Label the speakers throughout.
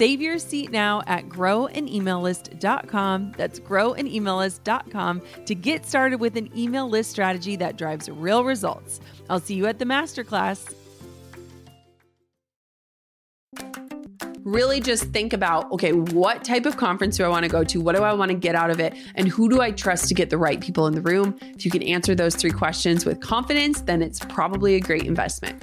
Speaker 1: Save your seat now at growanemaillist.com. That's growanemaillist.com to get started with an email list strategy that drives real results. I'll see you at the masterclass. Really just think about okay, what type of conference do I want to go to? What do I want to get out of it? And who do I trust to get the right people in the room? If you can answer those three questions with confidence, then it's probably a great investment.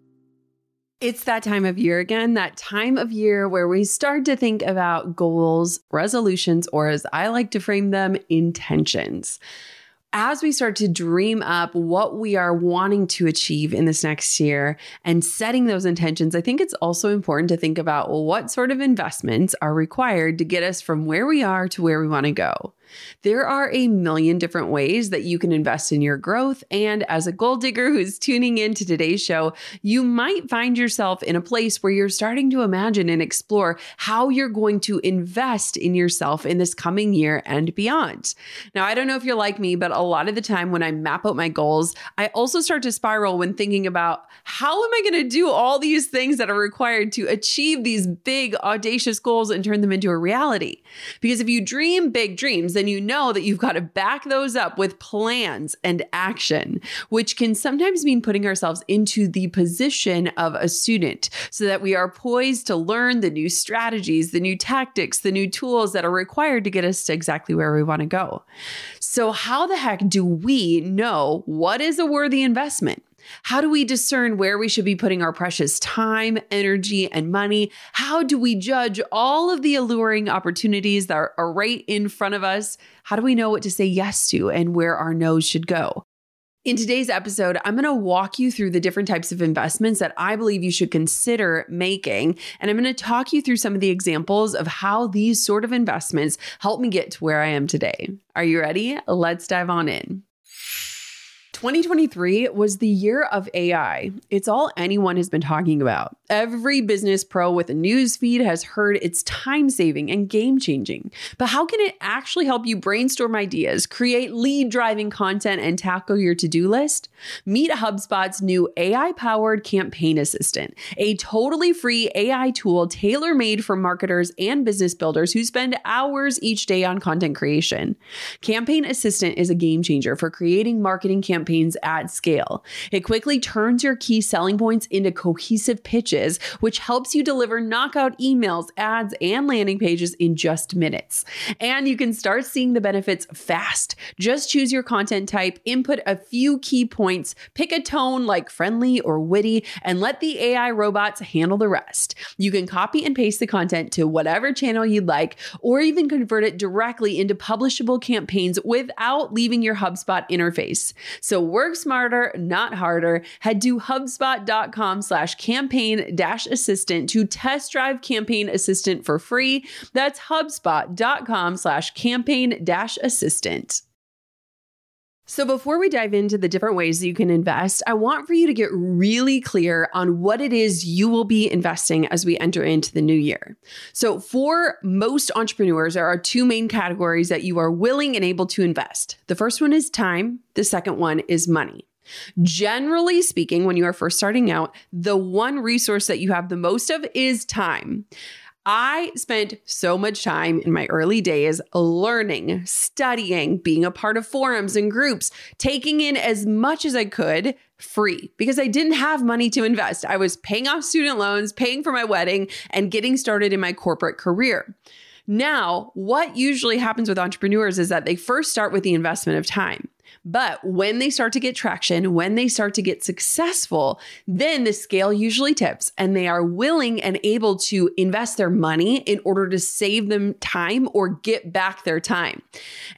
Speaker 1: It's that time of year again, that time of year where we start to think about goals, resolutions, or as I like to frame them, intentions. As we start to dream up what we are wanting to achieve in this next year and setting those intentions, I think it's also important to think about well, what sort of investments are required to get us from where we are to where we want to go. There are a million different ways that you can invest in your growth. And as a goal digger who's tuning in to today's show, you might find yourself in a place where you're starting to imagine and explore how you're going to invest in yourself in this coming year and beyond. Now, I don't know if you're like me, but a lot of the time when I map out my goals, I also start to spiral when thinking about how am I going to do all these things that are required to achieve these big, audacious goals and turn them into a reality? Because if you dream big dreams, then you know that you've got to back those up with plans and action, which can sometimes mean putting ourselves into the position of a student so that we are poised to learn the new strategies, the new tactics, the new tools that are required to get us to exactly where we want to go. So, how the heck do we know what is a worthy investment? How do we discern where we should be putting our precious time, energy, and money? How do we judge all of the alluring opportunities that are, right in front of us? How do we know what to say yes to and where our no's should go? In today's episode, I'm going to walk you through the different types of investments that I believe you should consider making. And I'm going to talk you through some of the examples of how these sort of investments help me get to where I am today. Are you ready? Let's dive on in. 2023 was the year of AI. It's all anyone has been talking about. Every business pro with a news feed has heard it's time saving and game changing. But how can it actually help you brainstorm ideas, create lead driving content, and tackle your to do list? Meet HubSpot's new AI powered campaign assistant, a totally free AI tool tailor made for marketers and business builders who spend hours each day on content creation. Campaign Assistant is a game changer for creating marketing campaigns campaigns at scale. It quickly turns your key selling points into cohesive pitches, which helps you deliver knockout emails, ads, and landing pages in just minutes. And you can start seeing the benefits fast. Just choose your content type, input a few key points, pick a tone like friendly or witty, and let the AI robots handle the rest. You can copy and paste the content to whatever channel you'd like, or even convert it directly into publishable campaigns without leaving your HubSpot interface. So So work smarter, not harder. Head to HubSpot.com slash campaign dash assistant to test drive campaign assistant for free. That's HubSpot.com slash campaign dash assistant. So, before we dive into the different ways that you can invest, I want for you to get really clear on what it is you will be investing as we enter into the new year. So, for most entrepreneurs, there are two main categories that you are willing and able to invest. The first one is time, the second one is money. Generally speaking, when you are first starting out, the one resource that you have the most of is time. I spent so much time in my early days learning, studying, being a part of forums and groups, taking in as much as I could free because I didn't have money to invest. I was paying off student loans, paying for my wedding, and getting started in my corporate career. Now, what usually happens with entrepreneurs is that they first start with the investment of time. But when they start to get traction, when they start to get successful, then the scale usually tips and they are willing and able to invest their money in order to save them time or get back their time.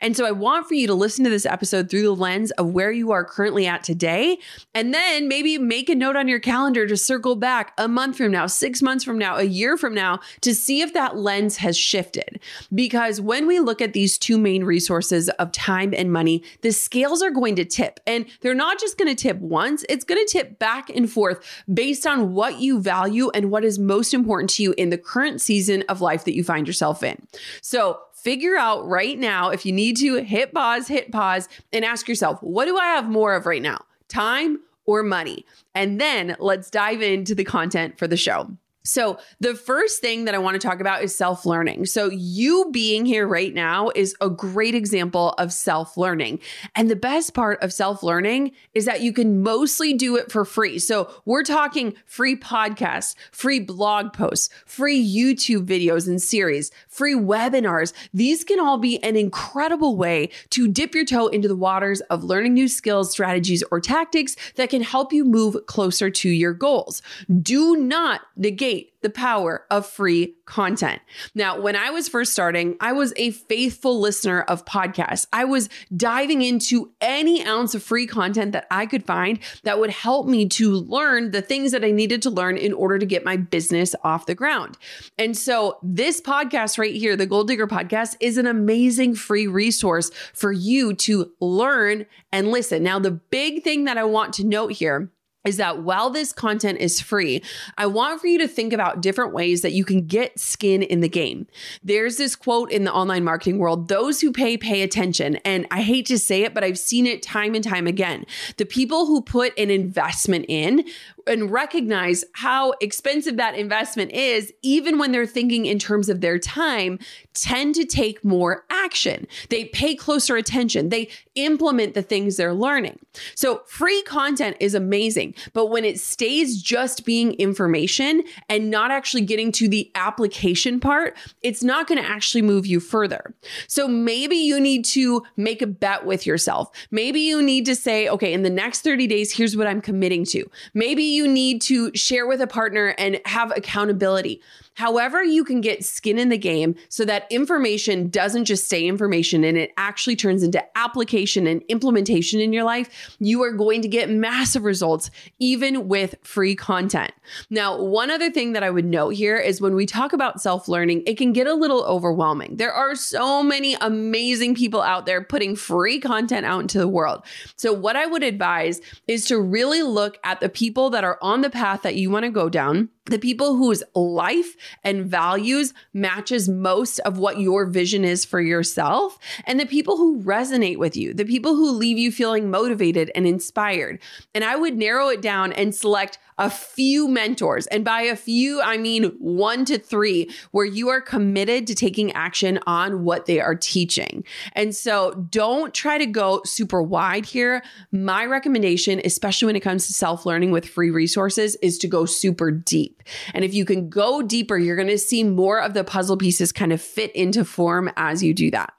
Speaker 1: And so I want for you to listen to this episode through the lens of where you are currently at today. And then maybe make a note on your calendar to circle back a month from now, six months from now, a year from now to see if that lens has shifted. Because when we look at these two main resources of time and money, the scale are going to tip. And they're not just going to tip once, it's going to tip back and forth based on what you value and what is most important to you in the current season of life that you find yourself in. So, figure out right now if you need to hit pause, hit pause, and ask yourself, what do I have more of right now? Time or money? And then let's dive into the content for the show. So, the first thing that I want to talk about is self learning. So, you being here right now is a great example of self learning. And the best part of self learning is that you can mostly do it for free. So, we're talking free podcasts, free blog posts, free YouTube videos and series, free webinars. These can all be an incredible way to dip your toe into the waters of learning new skills, strategies, or tactics that can help you move closer to your goals. Do not negate the power of free content. Now, when I was first starting, I was a faithful listener of podcasts. I was diving into any ounce of free content that I could find that would help me to learn the things that I needed to learn in order to get my business off the ground. And so, this podcast right here, the Goal Digger podcast, is an amazing free resource for you to learn and listen. Now, the big thing that I want to note here is that while this content is free, I want for you to think about different ways that you can get skin in the game. There's this quote in the online marketing world those who pay, pay attention. And I hate to say it, but I've seen it time and time again. The people who put an investment in and recognize how expensive that investment is, even when they're thinking in terms of their time, tend to take more action. They pay closer attention. They implement the things they're learning. So, free content is amazing, but when it stays just being information and not actually getting to the application part, it's not going to actually move you further. So, maybe you need to make a bet with yourself. Maybe you need to say, okay, in the next 30 days, here's what I'm committing to. Maybe you need to share with a partner and have accountability. However, you can get skin in the game so that information doesn't just stay information and it actually turns into application and implementation in your life, you are going to get massive results even with free content. Now, one other thing that I would note here is when we talk about self learning, it can get a little overwhelming. There are so many amazing people out there putting free content out into the world. So, what I would advise is to really look at the people that are on the path that you want to go down the people whose life and values matches most of what your vision is for yourself and the people who resonate with you the people who leave you feeling motivated and inspired. And i would narrow it down and select a few mentors. And by a few, I mean one to three, where you are committed to taking action on what they are teaching. And so don't try to go super wide here. My recommendation, especially when it comes to self learning with free resources, is to go super deep. And if you can go deeper, you're going to see more of the puzzle pieces kind of fit into form as you do that.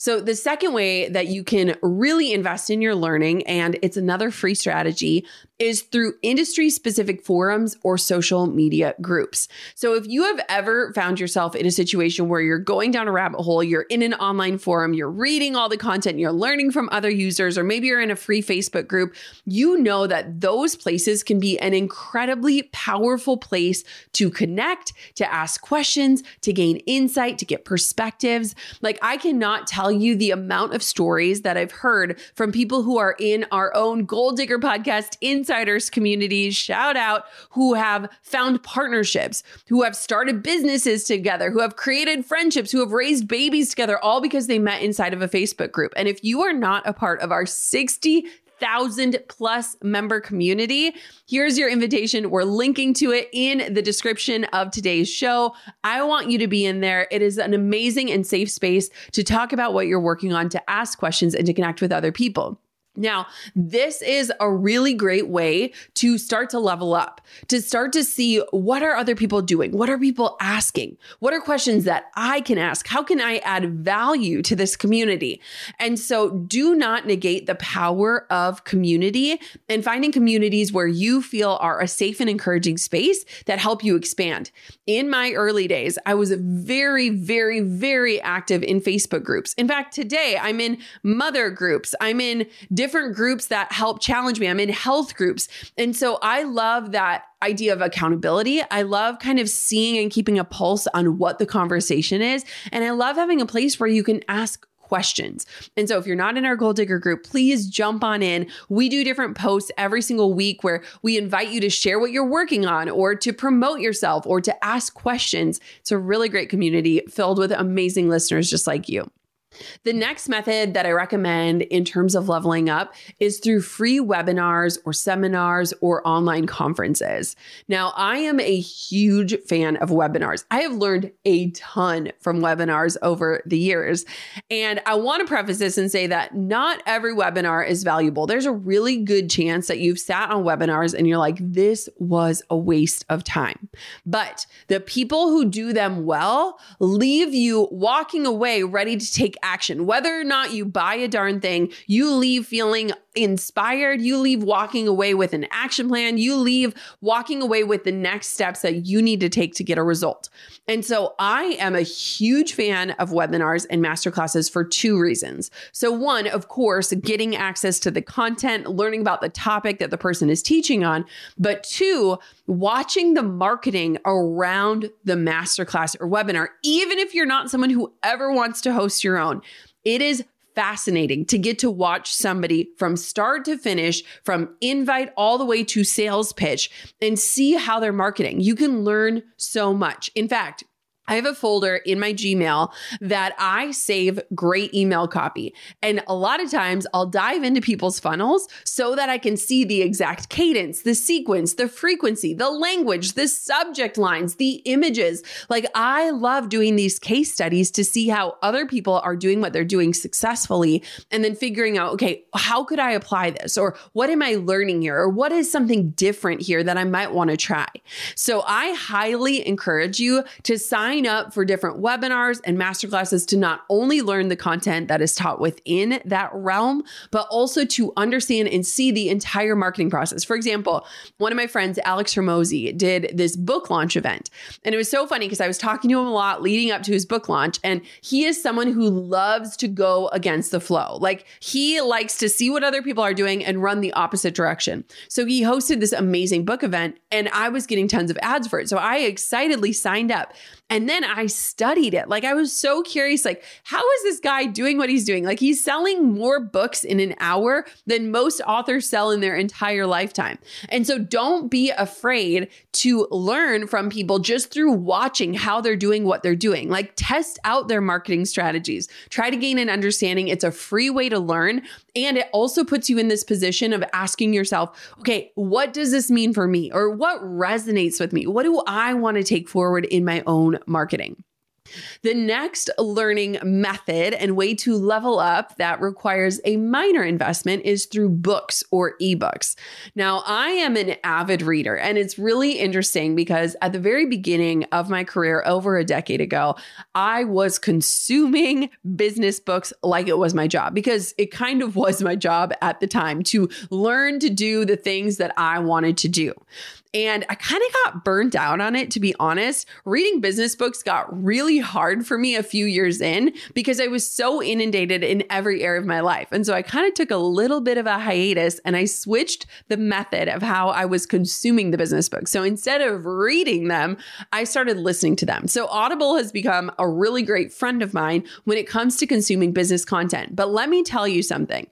Speaker 1: So, the second way that you can really invest in your learning, and it's another free strategy, is through industry specific forums or social media groups. So if you have ever found yourself in a situation where you're going down a rabbit hole, you're in an online forum, you're reading all the content, you're learning from other users, or maybe you're in a free Facebook group, you know that those places can be an incredibly powerful place to connect, to ask questions, to gain insight, to get perspectives. Like, I cannot tell you the amount of stories that I've heard from people who are in our own Goal Digger Podcast Insiders communities, shout out, who have found partnerships, who have started businesses together, who have created friendships, who have raised babies together, all because they met inside of a Facebook group. And if you are not a part of our 60 thousand plus member community. Here's your invitation. We're linking to it in the description of today's show. I want you to be in there. It is an amazing and safe space to talk about what you're working on, to ask questions, and to connect with other people. Now, this is a really great way to start to level up, to start to see what are other people doing? What are people asking? What are questions that I can ask? How can I add value to this community? And so do not negate the power of community and finding communities where you feel are a safe and encouraging space that help you expand. In my early days, I was very, very, very active in Facebook groups. In fact, today I'm in mother groups. I'm in different groups that help challenge me. I'm in health groups. And so I love that idea of accountability. I love kind of seeing and keeping a pulse on what the conversation is. And I love having a place where you can ask questions. And so if you're not in our goal digger group, please jump on in. We do different posts every single week where we invite you to share what you're working on or to promote yourself or to ask questions. It's a really great community filled with amazing listeners just like you. The next method that I recommend in terms of leveling up is through free webinars or seminars or online conferences. Now, I am a huge fan of webinars. I have learned a ton from webinars over the years. And I want to preface this and say that not every webinar is valuable. There's a really good chance that you've sat on webinars and you're like, this was a waste of time. But the people who do them well leave you walking away ready to take action. Whether or not you buy a darn thing, you leave feeling inspired. You leave walking away with an action plan. You leave walking away with the next steps that you need to take to get a result. And so I am a huge fan of webinars and masterclasses for two reasons. So, one, of course, getting access to the content, learning about the topic that the person is teaching on. But two, watching the marketing around the masterclass or webinar, even if you're not someone who ever wants to host your own. It is fascinating to get to watch somebody from start to finish, from invite all the way to sales pitch, and see how they're marketing. You can learn so much. In fact, I have a folder in my Gmail that I save great email copy. And a lot of times I'll dive into people's funnels so that I can see the exact cadence, the sequence, the frequency, the language, the subject lines, the images. Like I love doing these case studies to see how other people are doing what they're doing successfully and then figuring out, okay, how could I apply this? Or what am I learning here? Or what is something different here that I might want to try? So I highly encourage you to sign sign up for different webinars and masterclasses to not only learn the content that is taught within that realm, but also to understand and see the entire marketing process. For example, one of my friends, Alex Hormozi, did this book launch event. And it was so funny because I was talking to him a lot leading up to his book launch. And he is someone who loves to go against the flow. Like he likes to see what other people are doing and run the opposite direction. So he hosted this amazing book event and I was getting tons of ads for it. So I excitedly signed up. And then I studied it. Like I was so curious, like, how is this guy doing what he's doing? Like he's selling more books in an hour than most authors sell in their entire lifetime. And so don't be afraid to learn from people just through watching how they're doing what they're doing. Like test out their marketing strategies. Try to gain an understanding. It's a free way to learn. And it also puts you in this position of asking yourself, okay, what does this mean for me? Or what resonates with me? What do I want to take forward in my own marketing? The next learning method and way to level up that requires a minor investment is through books or ebooks. Now, I am an avid reader, and it's really interesting because at the very beginning of my career, over a decade ago, I was consuming business books like it was my job because it kind of was my job at the time to learn to do the things that I wanted to do. And I kind of got burnt out on it, to be honest. Reading business books got really hard for me a few years in because I was so inundated in every area of my life. And so I kind of took a little bit of a hiatus and I switched the method of how I was consuming the business books. So instead of reading them, I started listening to them. So Audible has become a really great friend of mine when it comes to consuming business content. But let me tell you something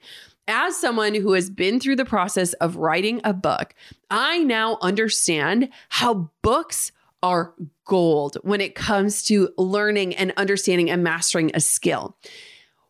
Speaker 1: as someone who has been through the process of writing a book, I now understand how books are gold when it comes to learning and understanding and mastering a skill.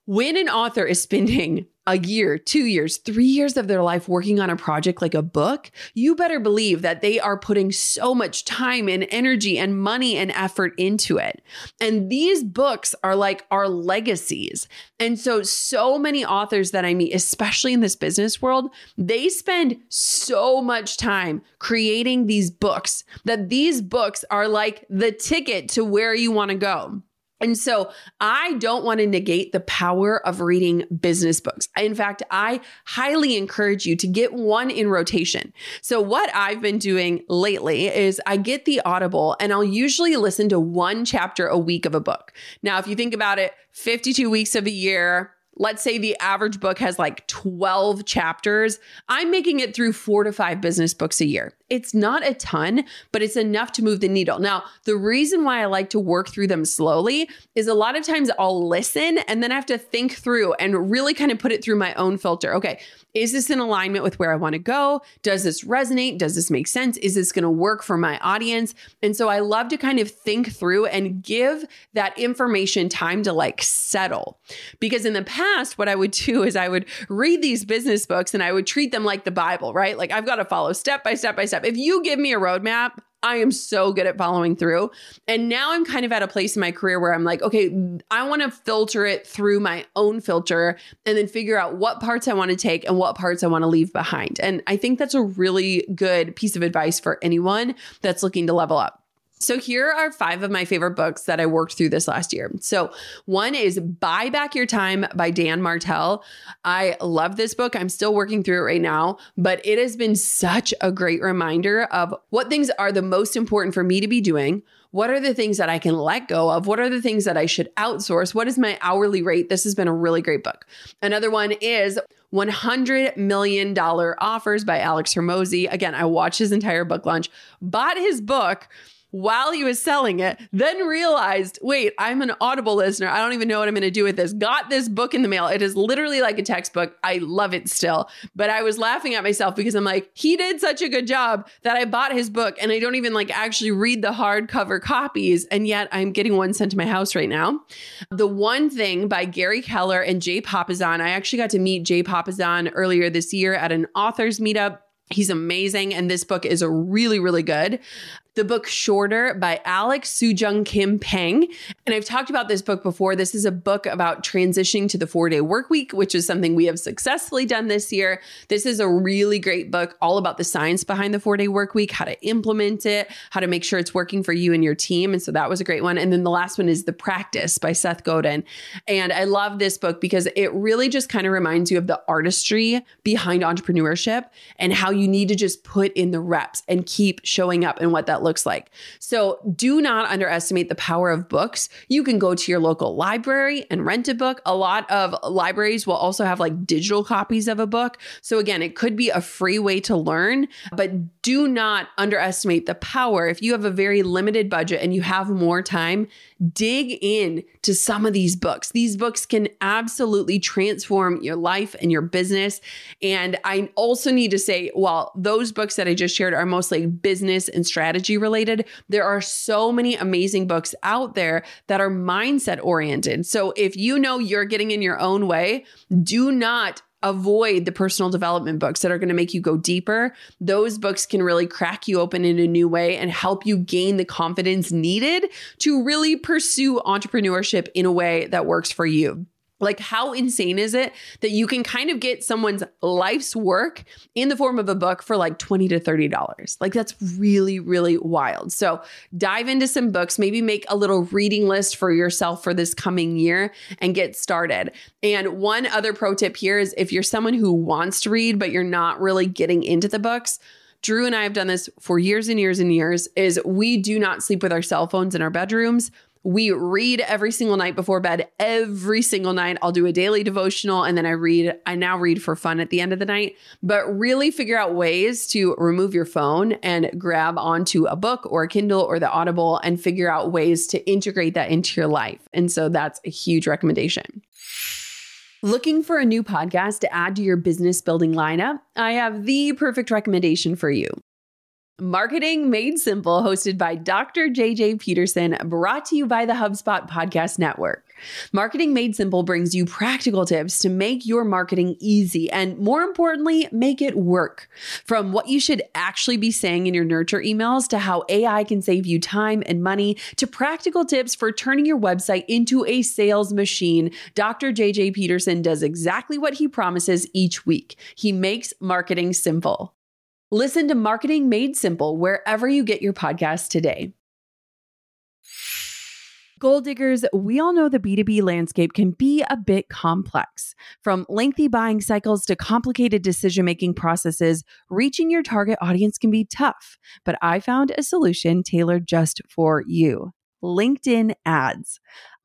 Speaker 1: When an author is spending a year, two years, three years of their life working on a project like a book, you better believe that they are putting so much time and energy and money and effort into it. And these books are like our legacies. And so, so many authors that I meet, especially in this business world, they spend so much time creating these books that these books are like the ticket to where you want to go. And so I don't want to negate the power of reading business books. In fact, I highly encourage you to get one in rotation. So what I've been doing lately is I get the Audible and I'll usually listen to one chapter a week of a book. Now, if you think about it, 52 weeks of a year, let's say the average book has like 12 chapters, I'm making it through four to five business books a year. It's not a ton, but it's enough to move the needle. Now, the reason why I like to work through them slowly is a lot of times I'll listen and then I have to think through and really kind of put it through my own filter. Okay, is this in alignment with where I want to go? Does this resonate? Does this make sense? Is this going to work for my audience? And so I love to kind of think through and give that information time to like settle. Because in the past, what I would do is I would read these business books and I would treat them like the Bible, right? Like I've got to follow step by step by step. If you give me a roadmap, I am so good at following through. And now I'm kind of at a place in my career where I'm like, okay, I want to filter it through my own filter and then figure out what parts I want to take and what parts I want to leave behind. And I think that's a really good piece of advice for anyone that's looking to level up. So here are five of my favorite books that I worked through this last year. So one is Buy Back Your Time by Dan Martell. I love this book. I'm still working through it right now, but it has been such a great reminder of what things are the most important for me to be doing. What are the things that I can let go of? What are the things that I should outsource? What is my hourly rate? This has been a really great book. Another one is $100 million offers by Alex Hormozi. Again, I watched his entire book launch, bought his book while he was selling it, then realized, wait, I'm an Audible listener. I don't even know what I'm going to do with this. Got this book in the mail. It is literally like a textbook. I love it still. But I was laughing at myself because I'm like, he did such a good job that I bought his book and I don't even like actually read the hardcover copies. And yet I'm getting one sent to my house right now. The One Thing by Gary Keller and Jay Papasan. I actually got to meet Jay Papasan earlier this year at an author's meetup. He's amazing. And this book is really, really good the book Shorter by Alex Soojung Kim Pang. And I've talked about this book before. This is a book about transitioning to the four day work week, which is something we have successfully done this year. This is a really great book, all about the science behind the four day work week, how to implement it, how to make sure it's working for you and your team. And so that was a great one. And then the last one is The Practice by Seth Godin. And I love this book because it really just kind of reminds you of the artistry behind entrepreneurship and how you need to just put in the reps and keep showing up and what that looks looks like. So do not underestimate the power of books. You can go to your local library and rent a book. A lot of libraries will also have like digital copies of a book. So again, it could be a free way to learn, but do not underestimate the power. If you have a very limited budget and you have more time, dig in to some of these books. These books can absolutely transform your life and your business. And I also need to say, while those books that I just shared are mostly business and strategy related, there are so many amazing books out there that are mindset oriented. So if you know you're getting in your own way, do not avoid the personal development books that are going to make you go deeper. Those books can really crack you open in a new way and help you gain the confidence needed to really pursue entrepreneurship in a way that works for you. Like, how insane is it that you can kind of get someone's life's work in the form of a book for like 20 to $30? Like, that's really, really wild. So, dive into some books, maybe make a little reading list for yourself for this coming year and get started. And one other pro tip here is if you're someone who wants to read, but you're not really getting into the books, Drew and I have done this for years and years and years is we do not sleep with our cell phones in our bedrooms. We read every single night before bed. Every single night, I'll do a daily devotional and then I read. I now read for fun at the end of the night, but really figure out ways to remove your phone and grab onto a book or a Kindle or the Audible and figure out ways to integrate that into your life. And so that's a huge recommendation. Looking for a new podcast to add to your business building lineup? I have the perfect recommendation for you. Marketing Made Simple, hosted by Dr. JJ Peterson, brought to you by the HubSpot Podcast Network. Marketing Made Simple brings you practical tips to make your marketing easy and, more importantly, make it work. From what you should actually be saying in your nurture emails to how AI can save you time and money to practical tips for turning your website into a sales machine, Dr. JJ Peterson does exactly what he promises each week. He makes marketing simple. Listen to Marketing Made Simple wherever you get your podcasts today. Goal diggers, we all know the B2B landscape can be a bit complex. From lengthy buying cycles to complicated decision making processes, reaching your target audience can be tough. But I found a solution tailored just for you LinkedIn ads.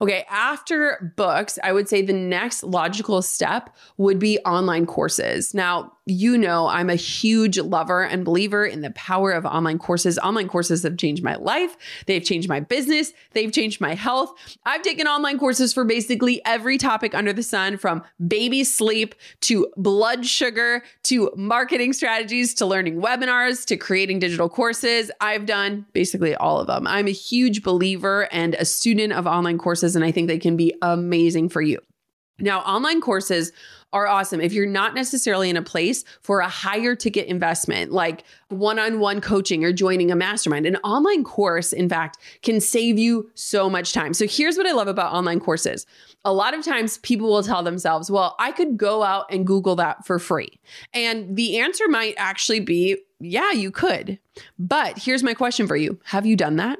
Speaker 1: Okay, after books, I would say the next logical step would be online courses. Now, you know, I'm a huge lover and believer in the power of online courses. Online courses have changed my life. They've changed my business. They've changed my health. I've taken online courses for basically every topic under the sun from baby sleep to blood sugar to marketing strategies to learning webinars to creating digital courses. I've done basically all of them. I'm a huge believer and a student of online courses, and I think they can be amazing for you. Now, online courses are awesome. If you're not necessarily in a place for a higher ticket investment, like one on one coaching or joining a mastermind, an online course, in fact, can save you so much time. So here's what I love about online courses. A lot of times people will tell themselves, well, I could go out and Google that for free. And the answer might actually be, yeah, you could. But here's my question for you Have you done that?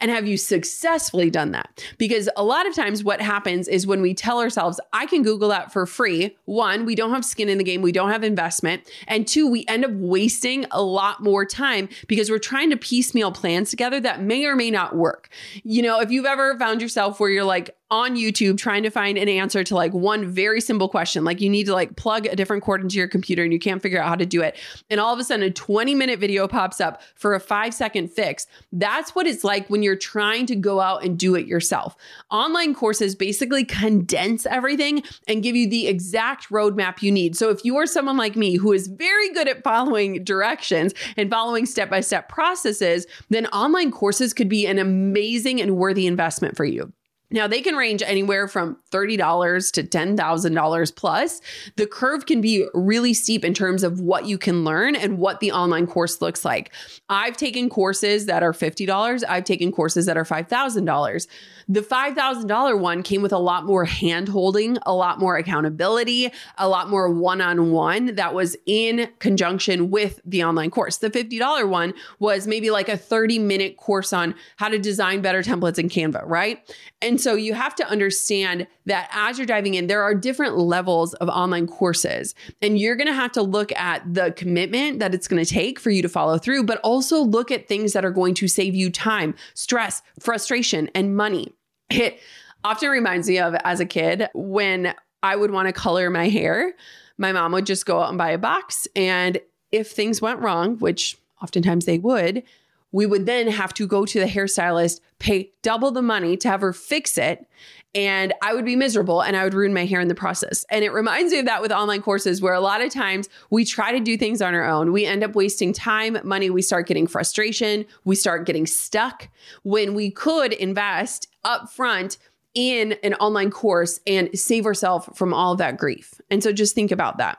Speaker 1: And have you successfully done that? Because a lot of times what happens is when we tell ourselves, I can Google that for free, one, we don't have skin in the game, we don't have investment. And two, we end up wasting a lot more time because we're trying to piecemeal plans together that may or may not work. You know, if you've ever found yourself where you're like, on YouTube trying to find an answer to like one very simple question. Like you need to like plug a different cord into your computer and you can't figure out how to do it. And all of a sudden a 20 minute video pops up for a five second fix. That's what it's like when you're trying to go out and do it yourself. Online courses basically condense everything and give you the exact roadmap you need. So if you are someone like me who is very good at following directions and following step by step processes, then online courses could be an amazing and worthy investment for you. Now, they can range anywhere from $30 to $10,000 plus. The curve can be really steep in terms of what you can learn and what the online course looks like. I've taken courses that are $50, I've taken courses that are $5,000. The $5,000 one came with a lot more hand holding, a lot more accountability, a lot more one on one that was in conjunction with the online course. The $50 one was maybe like a 30 minute course on how to design better templates in Canva, right? And so you have to understand that as you're diving in, there are different levels of online courses, and you're gonna have to look at the commitment that it's gonna take for you to follow through, but also look at things that are going to save you time, stress, frustration, and money. It often reminds me of as a kid when I would want to color my hair. My mom would just go out and buy a box. And if things went wrong, which oftentimes they would, we would then have to go to the hairstylist, pay double the money to have her fix it. And I would be miserable and I would ruin my hair in the process. And it reminds me of that with online courses, where a lot of times we try to do things on our own. We end up wasting time, money. We start getting frustration. We start getting stuck when we could invest upfront in an online course and save ourselves from all of that grief. And so just think about that.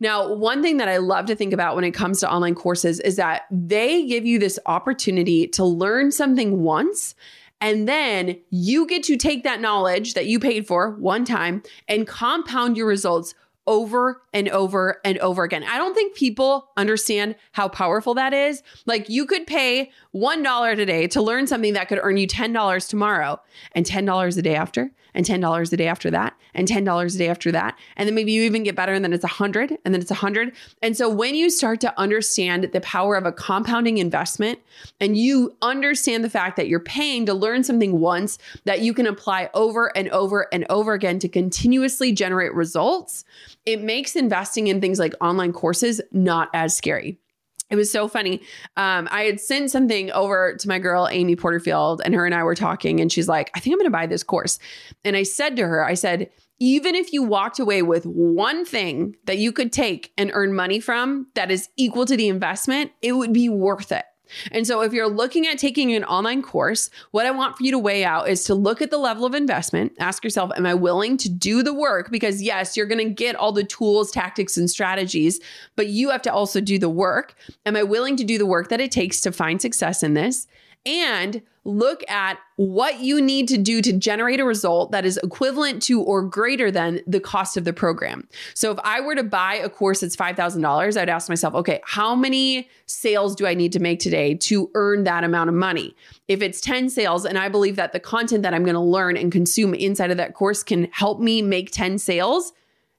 Speaker 1: Now, one thing that I love to think about when it comes to online courses is that they give you this opportunity to learn something once. And then you get to take that knowledge that you paid for one time and compound your results over and over and over again. I don't think people understand how powerful that is. Like you could pay $1 today to learn something that could earn you $10 tomorrow and $10 a day after and $10 a day after that and $10 a day after that. And then maybe you even get better and then it's a 100 and then it's a 100. And so when you start to understand the power of a compounding investment and you understand the fact that you're paying to learn something once that you can apply over and over and over again to continuously generate results, it makes investing in things like online courses not as scary. It was so funny. Um, I had sent something over to my girl, Amy Porterfield, and her and I were talking, and she's like, I think I'm going to buy this course. And I said to her, I said, even if you walked away with one thing that you could take and earn money from that is equal to the investment, it would be worth it. And so, if you're looking at taking an online course, what I want for you to weigh out is to look at the level of investment. Ask yourself, Am I willing to do the work? Because, yes, you're going to get all the tools, tactics, and strategies, but you have to also do the work. Am I willing to do the work that it takes to find success in this? And look at what you need to do to generate a result that is equivalent to or greater than the cost of the program. So if I were to buy a course that's $5,000, I'd ask myself, okay, how many sales do I need to make today to earn that amount of money? If it's 10 sales and I believe that the content that I'm going to learn and consume inside of that course can help me make 10 sales,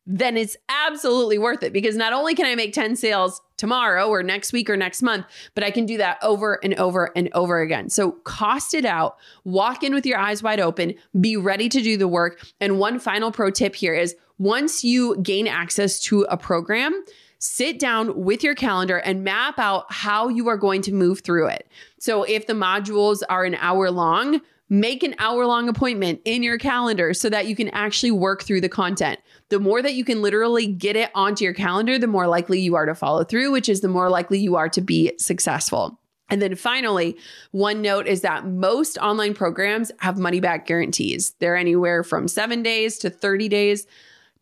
Speaker 1: then it's absolutely worth it because not only can I make 10 sales tomorrow or next week or next month, but I can do that over and over and over again. So cost it out, walk in with your eyes wide open, be ready to do the work. And one final pro tip here is once you gain access to a program, sit down with your calendar and map out how you are going to move through it. So if the modules are an hour long, make an hour long appointment in your calendar so that you can actually work through the content. The more that you can literally get it onto your calendar, the more likely you are to follow through, which is the more likely you are to be successful. And then finally, one note is that most online programs have money back guarantees. They're anywhere from seven days to 30 days.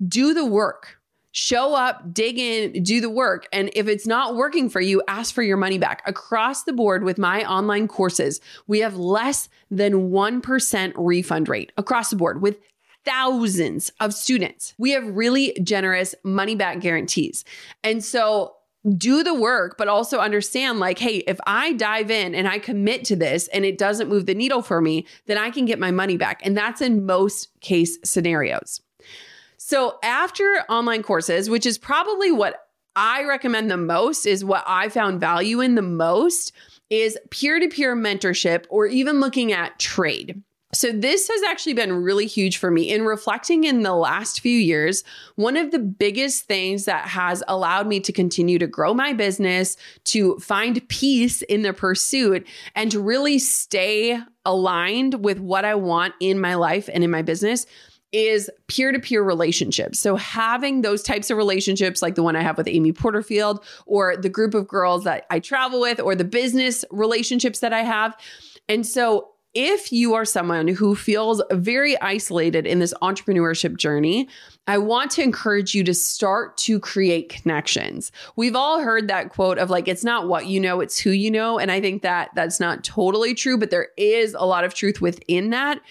Speaker 1: Do the work show up, dig in, do the work. And if it's not working for you, ask for your money back. Across the board with my online courses, we have less than 1% refund rate across the board with thousands of students. We have really generous money back guarantees. And so do the work, but also understand like, hey, if I dive in and I commit to this and it doesn't move the needle for me, then I can get my money back. And that's in most case scenarios. So after online courses, which is probably what I recommend the most, is what I found value in the most, is peer to peer mentorship or even looking at trade. So, this has actually been really huge for me in reflecting in the last few years. One of the biggest things that has allowed me to continue to grow my business, to find peace in the pursuit, and to really stay aligned with what I want in my life and in my business is peer to peer relationships. So, having those types of relationships, like the one I have with Amy Porterfield, or the group of girls that I travel with, or the business relationships that I have. And so, if you are someone who feels very isolated in this entrepreneurship journey, I want to encourage you to start to create connections. We've all heard that quote of like, it's not what you know, it's who you know. And I think that that's not totally true, but there is a lot of truth within that.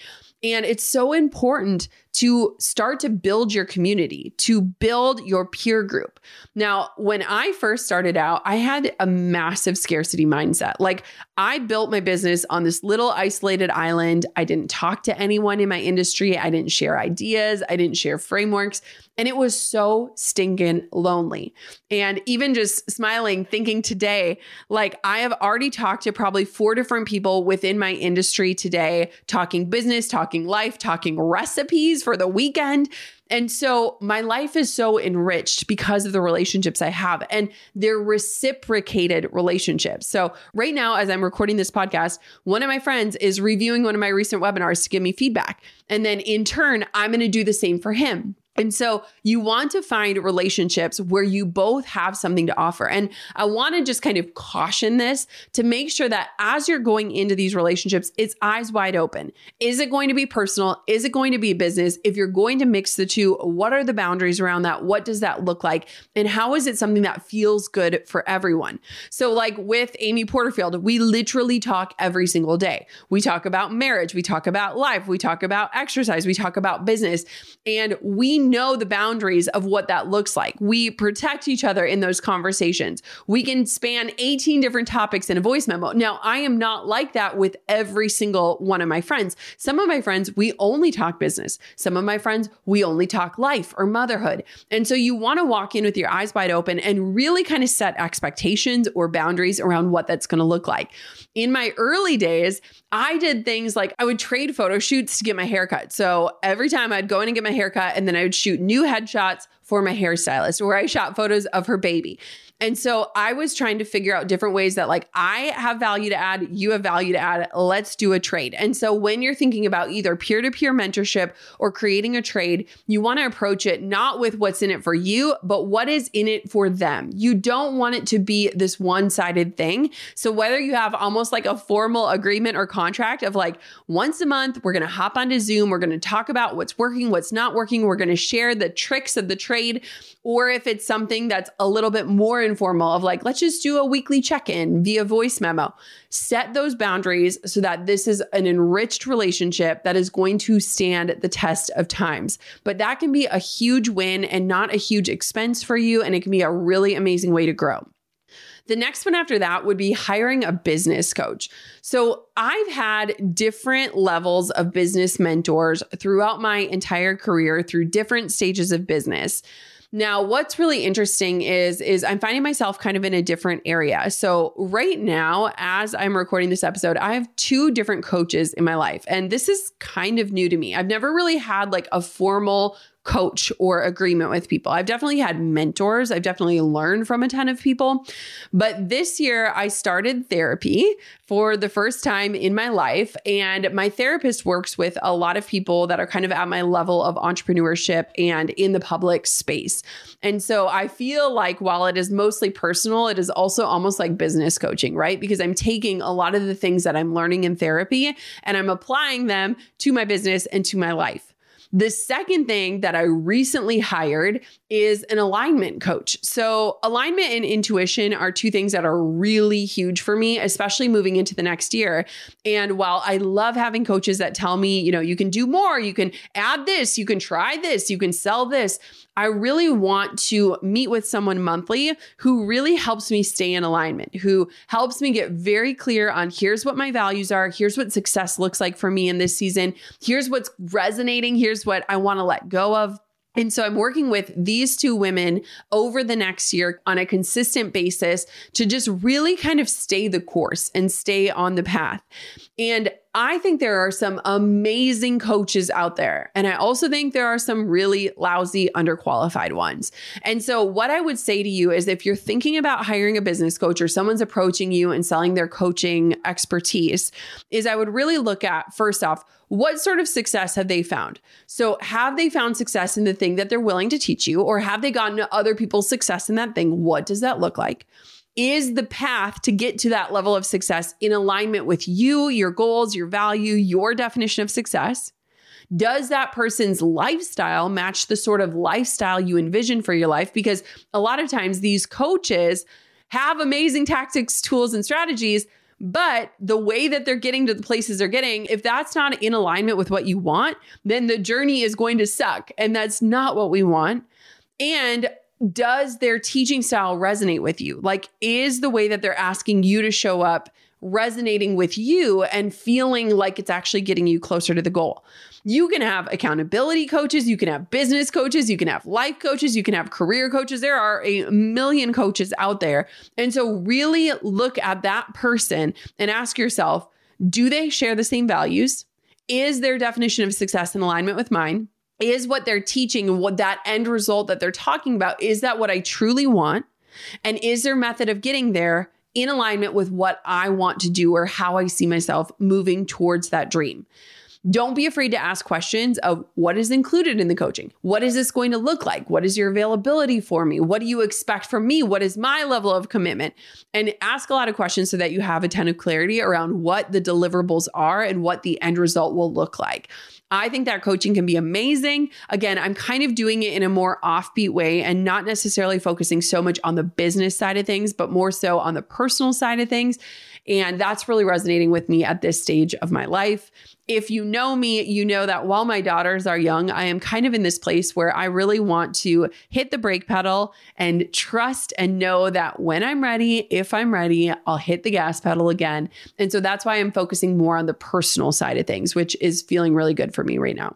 Speaker 1: And it's so important to start to build your community, to build your peer group. Now, when I first started out, I had a massive scarcity mindset. Like, I built my business on this little isolated island. I didn't talk to anyone in my industry. I didn't share ideas. I didn't share frameworks. And it was so stinking lonely. And even just smiling, thinking today, like I have already talked to probably four different people within my industry today, talking business, talking life, talking recipes for the weekend. And so my life is so enriched because of the relationships I have, and they're reciprocated relationships. So, right now, as I'm recording this podcast, one of my friends is reviewing one of my recent webinars to give me feedback. And then in turn, I'm going to do the same for him. And so you want to find relationships where you both have something to offer. And I want to just kind of caution this to make sure that as you're going into these relationships, it's eyes wide open. Is it going to be personal? Is it going to be business? If you're going to mix the two, what are the boundaries around that? What does that look like? And how is it something that feels good for everyone? So, like with Amy Porterfield, we literally talk every single day. We talk about marriage, we talk about life, we talk about exercise, we talk about business, and we know the boundaries of what that looks like. We protect each other in those conversations. We can span 18 different topics in a voice memo. Now, I am not like that with every single one of my friends. Some of my friends, we only talk business. Some of my friends, we only talk life or motherhood. And so you want to walk in with your eyes wide open and really kind of set expectations or boundaries around what that's going to look like. In my early days, I did things like I would trade photo shoots to get my haircut. So every time I'd go in and get my haircut, and then I would shoot new headshots for my hairstylist where I shot photos of her baby. And so I was trying to figure out different ways that, like, I have value to add, you have value to add. Let's do a trade. And so when you're thinking about either peer to peer mentorship or creating a trade, you want to approach it not with what's in it for you, but what is in it for them. You don't want it to be this one sided thing. So whether you have almost like a formal agreement or contract of like once a month, we're going to hop onto Zoom, we're going to talk about what's working, what's not working, we're going to share the tricks of the trade, or if it's something that's a little bit more informal of like, let's just do a weekly check in via voice memo. Set those boundaries so that this is an enriched relationship that is going to stand the test of times. But that can be a huge win and not a huge expense for you. And it can be a really amazing way to grow. The next one after that would be hiring a business coach. So I've had different levels of business mentors throughout my entire career through different stages of business. Now, what's really interesting is is I'm finding myself kind of in a different area. So, right now as I'm recording this episode, I have two different coaches in my life, and this is kind of new to me. I've never really had like a formal coach or agreement with people. I've definitely had mentors. I've definitely learned from a ton of people. But this year, I started therapy for the first time in my life. And my therapist works with a lot of people that are kind of at my level of entrepreneurship and in the public space. And so I feel like while it is mostly personal, it is also almost like business coaching, right? Because I'm taking a lot of the things that I'm learning in therapy and I'm applying them to my business and to my life. The second thing that I recently hired is an alignment coach. So, alignment and intuition are two things that are really huge for me, especially moving into the next year. And while I love having coaches that tell me, you know, you can do more, you can add this, you can try this, you can sell this, I really want to meet with someone monthly who really helps me stay in alignment, who helps me get very clear on here's what my values are, here's what success looks like for me in this season, here's what's resonating, here's what I want to let go of. And so I'm working with these two women over the next year on a consistent basis to just really kind of stay the course and stay on the path. And I think there are some amazing coaches out there. And I also think there are some really lousy, underqualified ones. And so, what I would say to you is if you're thinking about hiring a business coach or someone's approaching you and selling their coaching expertise, is I would really look at first off, what sort of success have they found? So, have they found success in the thing that they're willing to teach you, or have they gotten other people's success in that thing? What does that look like? Is the path to get to that level of success in alignment with you, your goals, your value, your definition of success? Does that person's lifestyle match the sort of lifestyle you envision for your life? Because a lot of times these coaches have amazing tactics, tools, and strategies, but the way that they're getting to the places they're getting, if that's not in alignment with what you want, then the journey is going to suck. And that's not what we want. And does their teaching style resonate with you? Like, is the way that they're asking you to show up resonating with you and feeling like it's actually getting you closer to the goal? You can have accountability coaches, you can have business coaches, you can have life coaches, you can have career coaches. There are a million coaches out there. And so, really look at that person and ask yourself do they share the same values? Is their definition of success in alignment with mine? Is what they're teaching, and what that end result that they're talking about, is that what I truly want? And is their method of getting there in alignment with what I want to do or how I see myself moving towards that dream? Don't be afraid to ask questions of what is included in the coaching. What is this going to look like? What is your availability for me? What do you expect from me? What is my level of commitment? And ask a lot of questions so that you have a ton of clarity around what the deliverables are and what the end result will look like. I think that coaching can be amazing. Again, I'm kind of doing it in a more offbeat way and not necessarily focusing so much on the business side of things, but more so on the personal side of things. And that's really resonating with me at this stage of my life. If you know me, you know that while my daughters are young, I am kind of in this place where I really want to hit the brake pedal and trust and know that when I'm ready, if I'm ready, I'll hit the gas pedal again. And so that's why I'm focusing more on the personal side of things, which is feeling really good for me right now.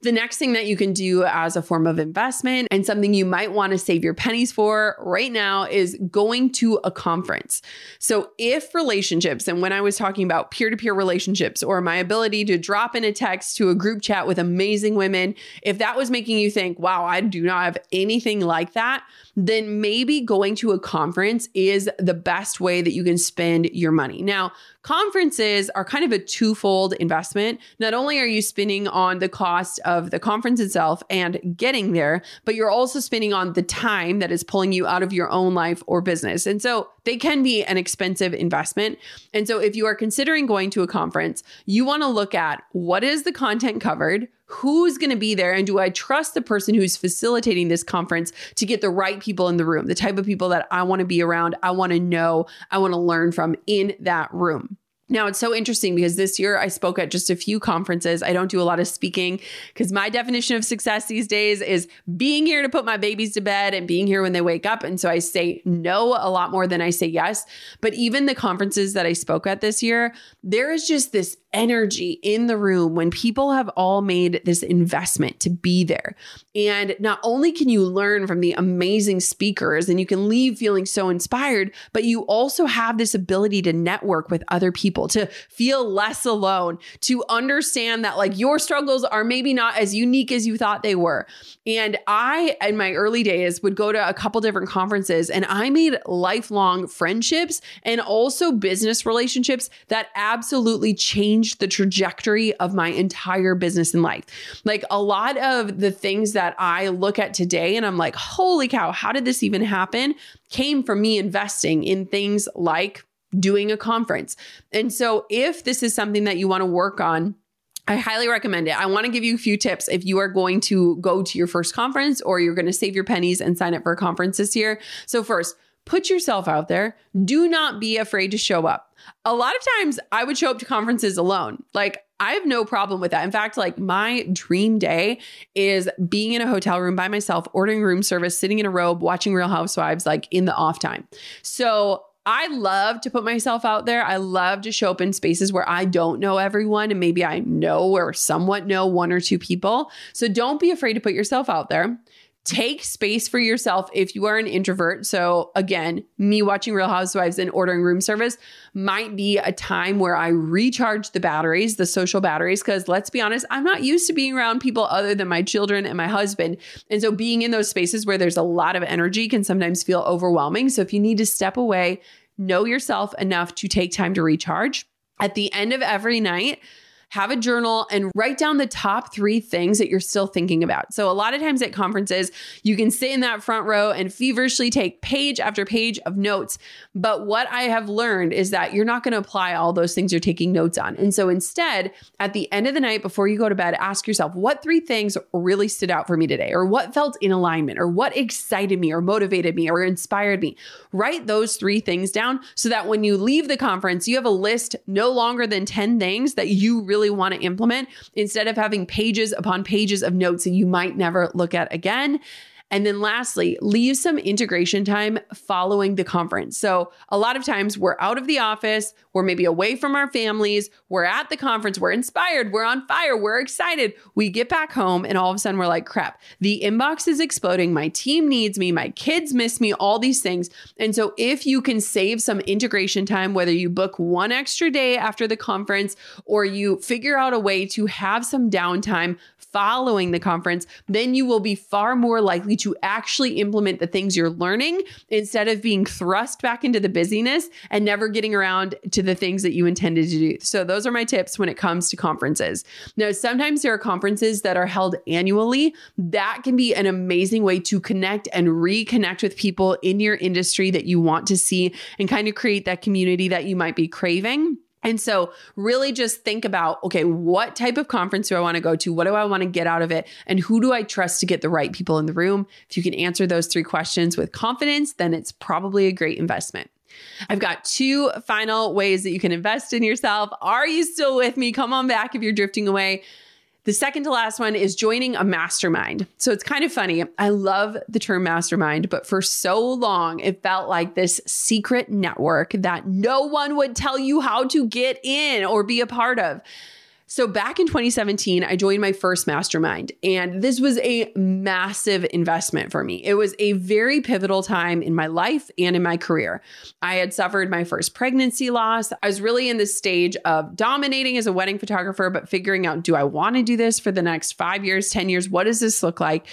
Speaker 1: The next thing that you can do as a form of investment and something you might want to save your pennies for right now is going to a conference. So, if relationships, and when I was talking about peer to peer relationships or my ability to drop in a text to a group chat with amazing women, if that was making you think, wow, I do not have anything like that, then maybe going to a conference is the best way that you can spend your money. Now, conferences are kind of a twofold investment. Not only are you spending on the cost of the conference itself and getting there, but you're also spending on the time that is pulling you out of your own life or business. And so they can be an expensive investment. And so if you are considering going to a conference, you want to look at what is the content covered? Who's going to be there and do I trust the person who's facilitating this conference to get the right people in the room, the type of people that I want to be around, I want to know, I want to learn from in that room. Now, it's so interesting because this year I spoke at just a few conferences. I don't do a lot of speaking because my definition of success these days is being here to put my babies to bed and being here when they wake up. And so I say no a lot more than I say yes. But even the conferences that I spoke at this year, there is just this energy in the room when people have all made this investment to be there. And not only can you learn from the amazing speakers and you can leave feeling so inspired, but you also have this ability to network with other people, to feel less alone, to understand that like your struggles are maybe not as unique as you thought they were. And I, in my early days, would go to a couple different conferences and I made lifelong friendships and also business relationships that absolutely changed changed the trajectory of my entire business and life. Like a lot of the things that I look at today and I'm like, holy cow, how did this even happen? Came from me investing in things like doing a conference. And so if this is something that you want to work on, I highly recommend it. I want to give you a few tips if you are going to go to your first conference or you're going to save your pennies and sign up for a conference this year. So, first, put yourself out there. Do not be afraid to show up a lot of times I would show up to conferences alone. Like, I have no problem with that. In fact, like my dream day is being in a hotel room by myself, ordering room service, sitting in a robe, watching Real Housewives, like in the off time. So I love to put myself out there. I love to show up in spaces where I don't know everyone and maybe I know or somewhat know one or two people. So don't be afraid to put yourself out there. Take space for yourself if you are an introvert. So, again, me watching Real Housewives and ordering room service might be a time where I recharge the batteries, the social batteries, because let's be honest, I'm not used to being around people other than my children and my husband. And so, being in those spaces where there's a lot of energy can sometimes feel overwhelming. So, if you need to step away, know yourself enough to take time to recharge. At the end of every night, have a journal and write down the top three things that you're still thinking about. So, a lot of times at conferences, you can sit in that front row and feverishly take page after page of notes. But what I have learned is that you're not going to apply all those things you're taking notes on. And so, instead, at the end of the night, before you go to bed, ask yourself what three things really stood out for me today, or what felt in alignment, or what excited me, or motivated me, or inspired me. Write those three things down so that when you leave the conference, you have a list no longer than 10 things that you really really want to implement instead of having pages upon pages of notes that you might never look at again. And then lastly, leave some integration time following the conference. So, a lot of times we're out of the office, we're maybe away from our families, we're at the conference, we're inspired, we're on fire, we're excited. We get back home, and all of a sudden we're like, crap, the inbox is exploding. My team needs me, my kids miss me, all these things. And so, if you can save some integration time, whether you book one extra day after the conference or you figure out a way to have some downtime following the conference, then you will be far more likely to actually implement the things you're learning instead of being thrust back into the busyness and never getting around to the things that you intended to do. So, those are my tips when it comes to conferences. Now, sometimes there are conferences that are held annually. That can be an amazing way to connect and reconnect with people in your industry that you want to see and kind of create that community that you might be craving. And so, really just think about okay, what type of conference do I want to go to? What do I want to get out of it? And who do I trust to get the right people in the room? If you can answer those three questions with confidence, then it's probably a great investment. I've got two final ways that you can invest in yourself. Are you still with me? Come on back if you're drifting away. The second to last one is joining a mastermind. So it's kind of funny. I love the term mastermind, but for so long, it felt like this secret network that no one would tell you how to get in or be a part of. So back in 2017, I joined my first mastermind, and this was a massive investment for me. It was a very pivotal time in my life and in my career. I had suffered my first pregnancy loss. I was really in the stage of dominating as a wedding photographer, but figuring out do I want to do this for the next five years, 10 years? What does this look like?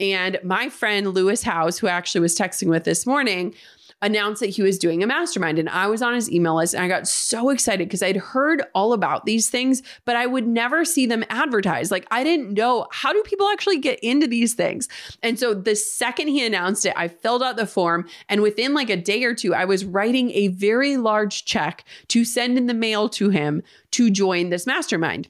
Speaker 1: And my friend Lewis Howes, who actually was texting with this morning, announced that he was doing a mastermind and I was on his email list and I got so excited because I'd heard all about these things, but I would never see them advertised. Like I didn't know how do people actually get into these things. And so the second he announced it, I filled out the form and within like a day or two I was writing a very large check to send in the mail to him to join this mastermind.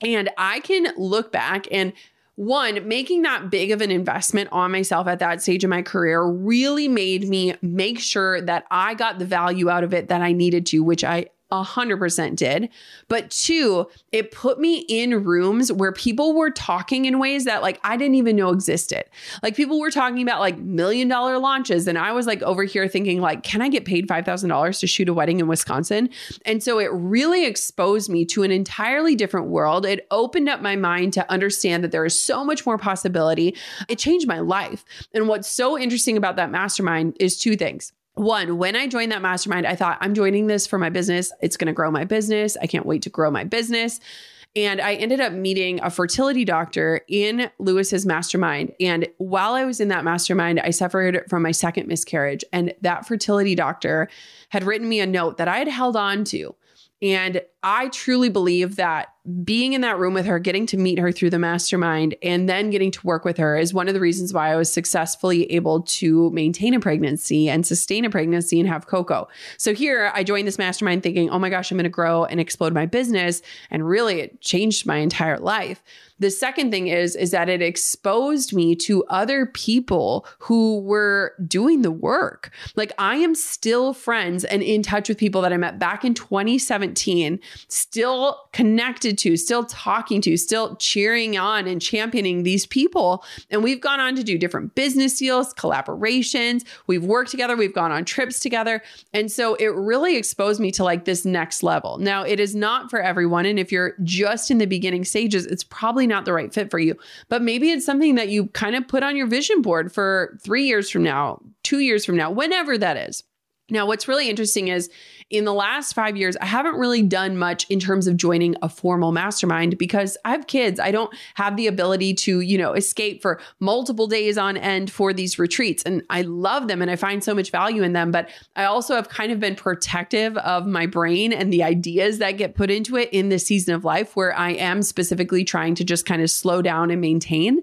Speaker 1: And I can look back and one, making that big of an investment on myself at that stage of my career really made me make sure that I got the value out of it that I needed to, which I 100% did. But two, it put me in rooms where people were talking in ways that like I didn't even know existed. Like people were talking about like million dollar launches. And I was like over here thinking, like, can I get paid $5,000 to shoot a wedding in Wisconsin? And so it really exposed me to an entirely different world. It opened up my mind to understand that there is so much more possibility. It changed my life. And what's so interesting about that mastermind is two things one, when I joined that mastermind, I thought, I'm joining this for my business. It's going to grow my business. I can't wait to grow my business. And I ended up meeting a fertility doctor in Lewis's mastermind. And while I was in that mastermind, I suffered from my second miscarriage. And that fertility doctor had written me a note that I had held on to. And I truly believe that being in that room with her, getting to meet her through the mastermind, and then getting to work with her is one of the reasons why I was successfully able to maintain a pregnancy and sustain a pregnancy and have Coco. So here I joined this mastermind thinking, oh my gosh, I'm going to grow and explode my business. And really, it changed my entire life. The second thing is is that it exposed me to other people who were doing the work. Like I am still friends and in touch with people that I met back in 2017, still connected to, still talking to, still cheering on and championing these people. And we've gone on to do different business deals, collaborations, we've worked together, we've gone on trips together. And so it really exposed me to like this next level. Now, it is not for everyone and if you're just in the beginning stages, it's probably not the right fit for you. But maybe it's something that you kind of put on your vision board for three years from now, two years from now, whenever that is. Now, what's really interesting is in the last five years, I haven't really done much in terms of joining a formal mastermind because I have kids. I don't have the ability to, you know, escape for multiple days on end for these retreats. And I love them and I find so much value in them. But I also have kind of been protective of my brain and the ideas that get put into it in this season of life where I am specifically trying to just kind of slow down and maintain.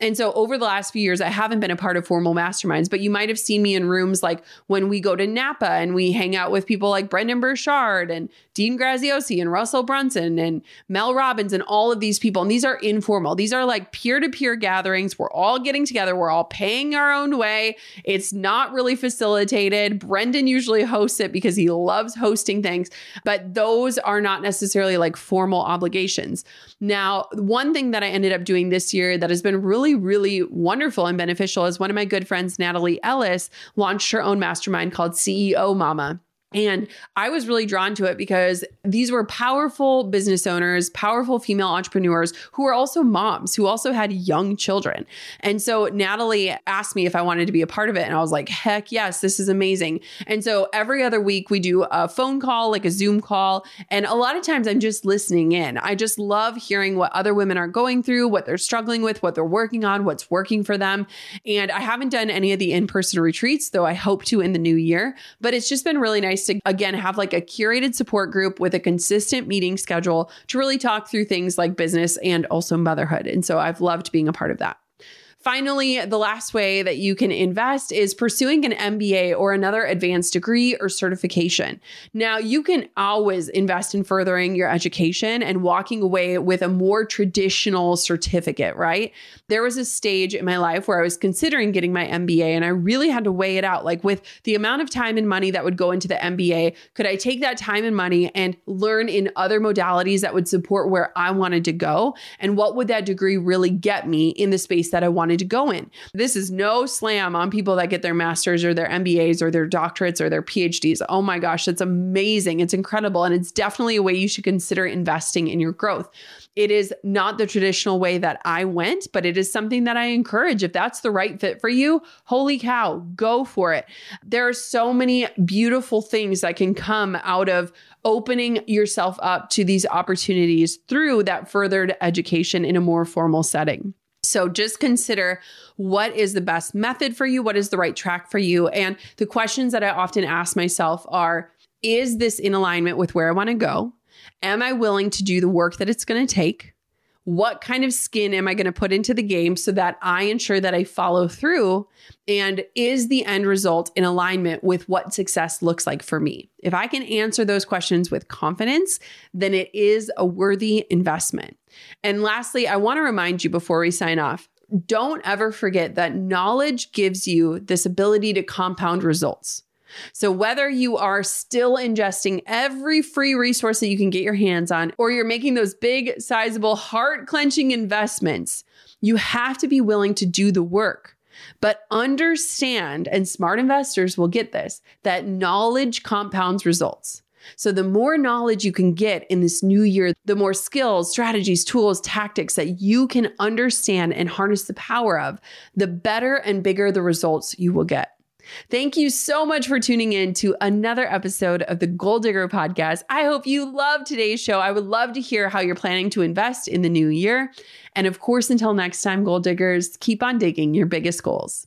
Speaker 1: And so over the last few years, I haven't been a part of formal masterminds, but you might have seen me in rooms like when we go to Napa and we hang out with people like Brendon Burchard and Dean Graziosi and Russell Brunson and Mel Robbins and all of these people. And these are informal. These are like peer to peer gatherings. We're all getting together. We're all paying our own way. It's not really facilitated. Brendon usually hosts it because he loves hosting things, but those are not necessarily like formal obligations. Now, one thing that I ended up doing this year that has been really, really wonderful and beneficial is one of my good friends, Natalie Ellis, launched her own mastermind called CEO Mama. And I was really drawn to it because these were powerful business owners, powerful female entrepreneurs who were also moms, who also had young children. And so Natalie asked me if I wanted to be a part of it. And I was like, heck yes, this is amazing. And so every other week we do a phone call, like a Zoom call. And a lot of times I'm just listening in. I just love hearing what other women are going through, what they're struggling with, what they're working on, what's working for them. And I haven't done any of the in person retreats, though I hope to in the new year. But it's just been really nice to again have like a curated support group with a consistent meeting schedule to really talk through things like business and also motherhood. And so I've loved being a part of that. Finally, the last way that you can invest is pursuing an MBA or another advanced degree or certification. Now, you can always invest in furthering your education and walking away with a more traditional certificate, right? There was a stage in my life where I was considering getting my MBA and I really had to weigh it out. Like, with the amount of time and money that would go into the MBA, could I take that time and money and learn in other modalities that would support where I wanted to go? And what would that degree really get me in the space that I wanted? Wanted to go in. This is no slam on people that get their masters or their MBAs or their doctorates or their PhDs. Oh my gosh, that's amazing. It's incredible. And it's definitely a way you should consider investing in your growth. It is not the traditional way that I went, but it is something that I encourage. If that's the right fit for you, holy cow, go for it. There are so many beautiful things that can come out of opening yourself up to these opportunities through that furthered education in a more formal setting. So just consider what is the best method for you? What is the right track for you? And the questions that I often ask myself are Is this in alignment with where I want to go? Am I willing to do the work that it's going to take? What kind of skin am I going to put into the game so that I ensure that I follow through? And is the end result in alignment with what success looks like for me? If I can answer those questions with confidence, then it is a worthy investment. And lastly, I want to remind you before we sign off don't ever forget that knowledge gives you this ability to compound results. So, whether you are still ingesting every free resource that you can get your hands on, or you're making those big, sizable, heart clenching investments, you have to be willing to do the work. But understand, and smart investors will get this, that knowledge compounds results. So, the more knowledge you can get in this new year, the more skills, strategies, tools, tactics that you can understand and harness the power of, the better and bigger the results you will get. Thank you so much for tuning in to another episode of the Goal Digger podcast. I hope you love today's show. I would love to hear how you're planning to invest in the new year. And of course, until next time, Goal Diggers, keep on digging your biggest goals.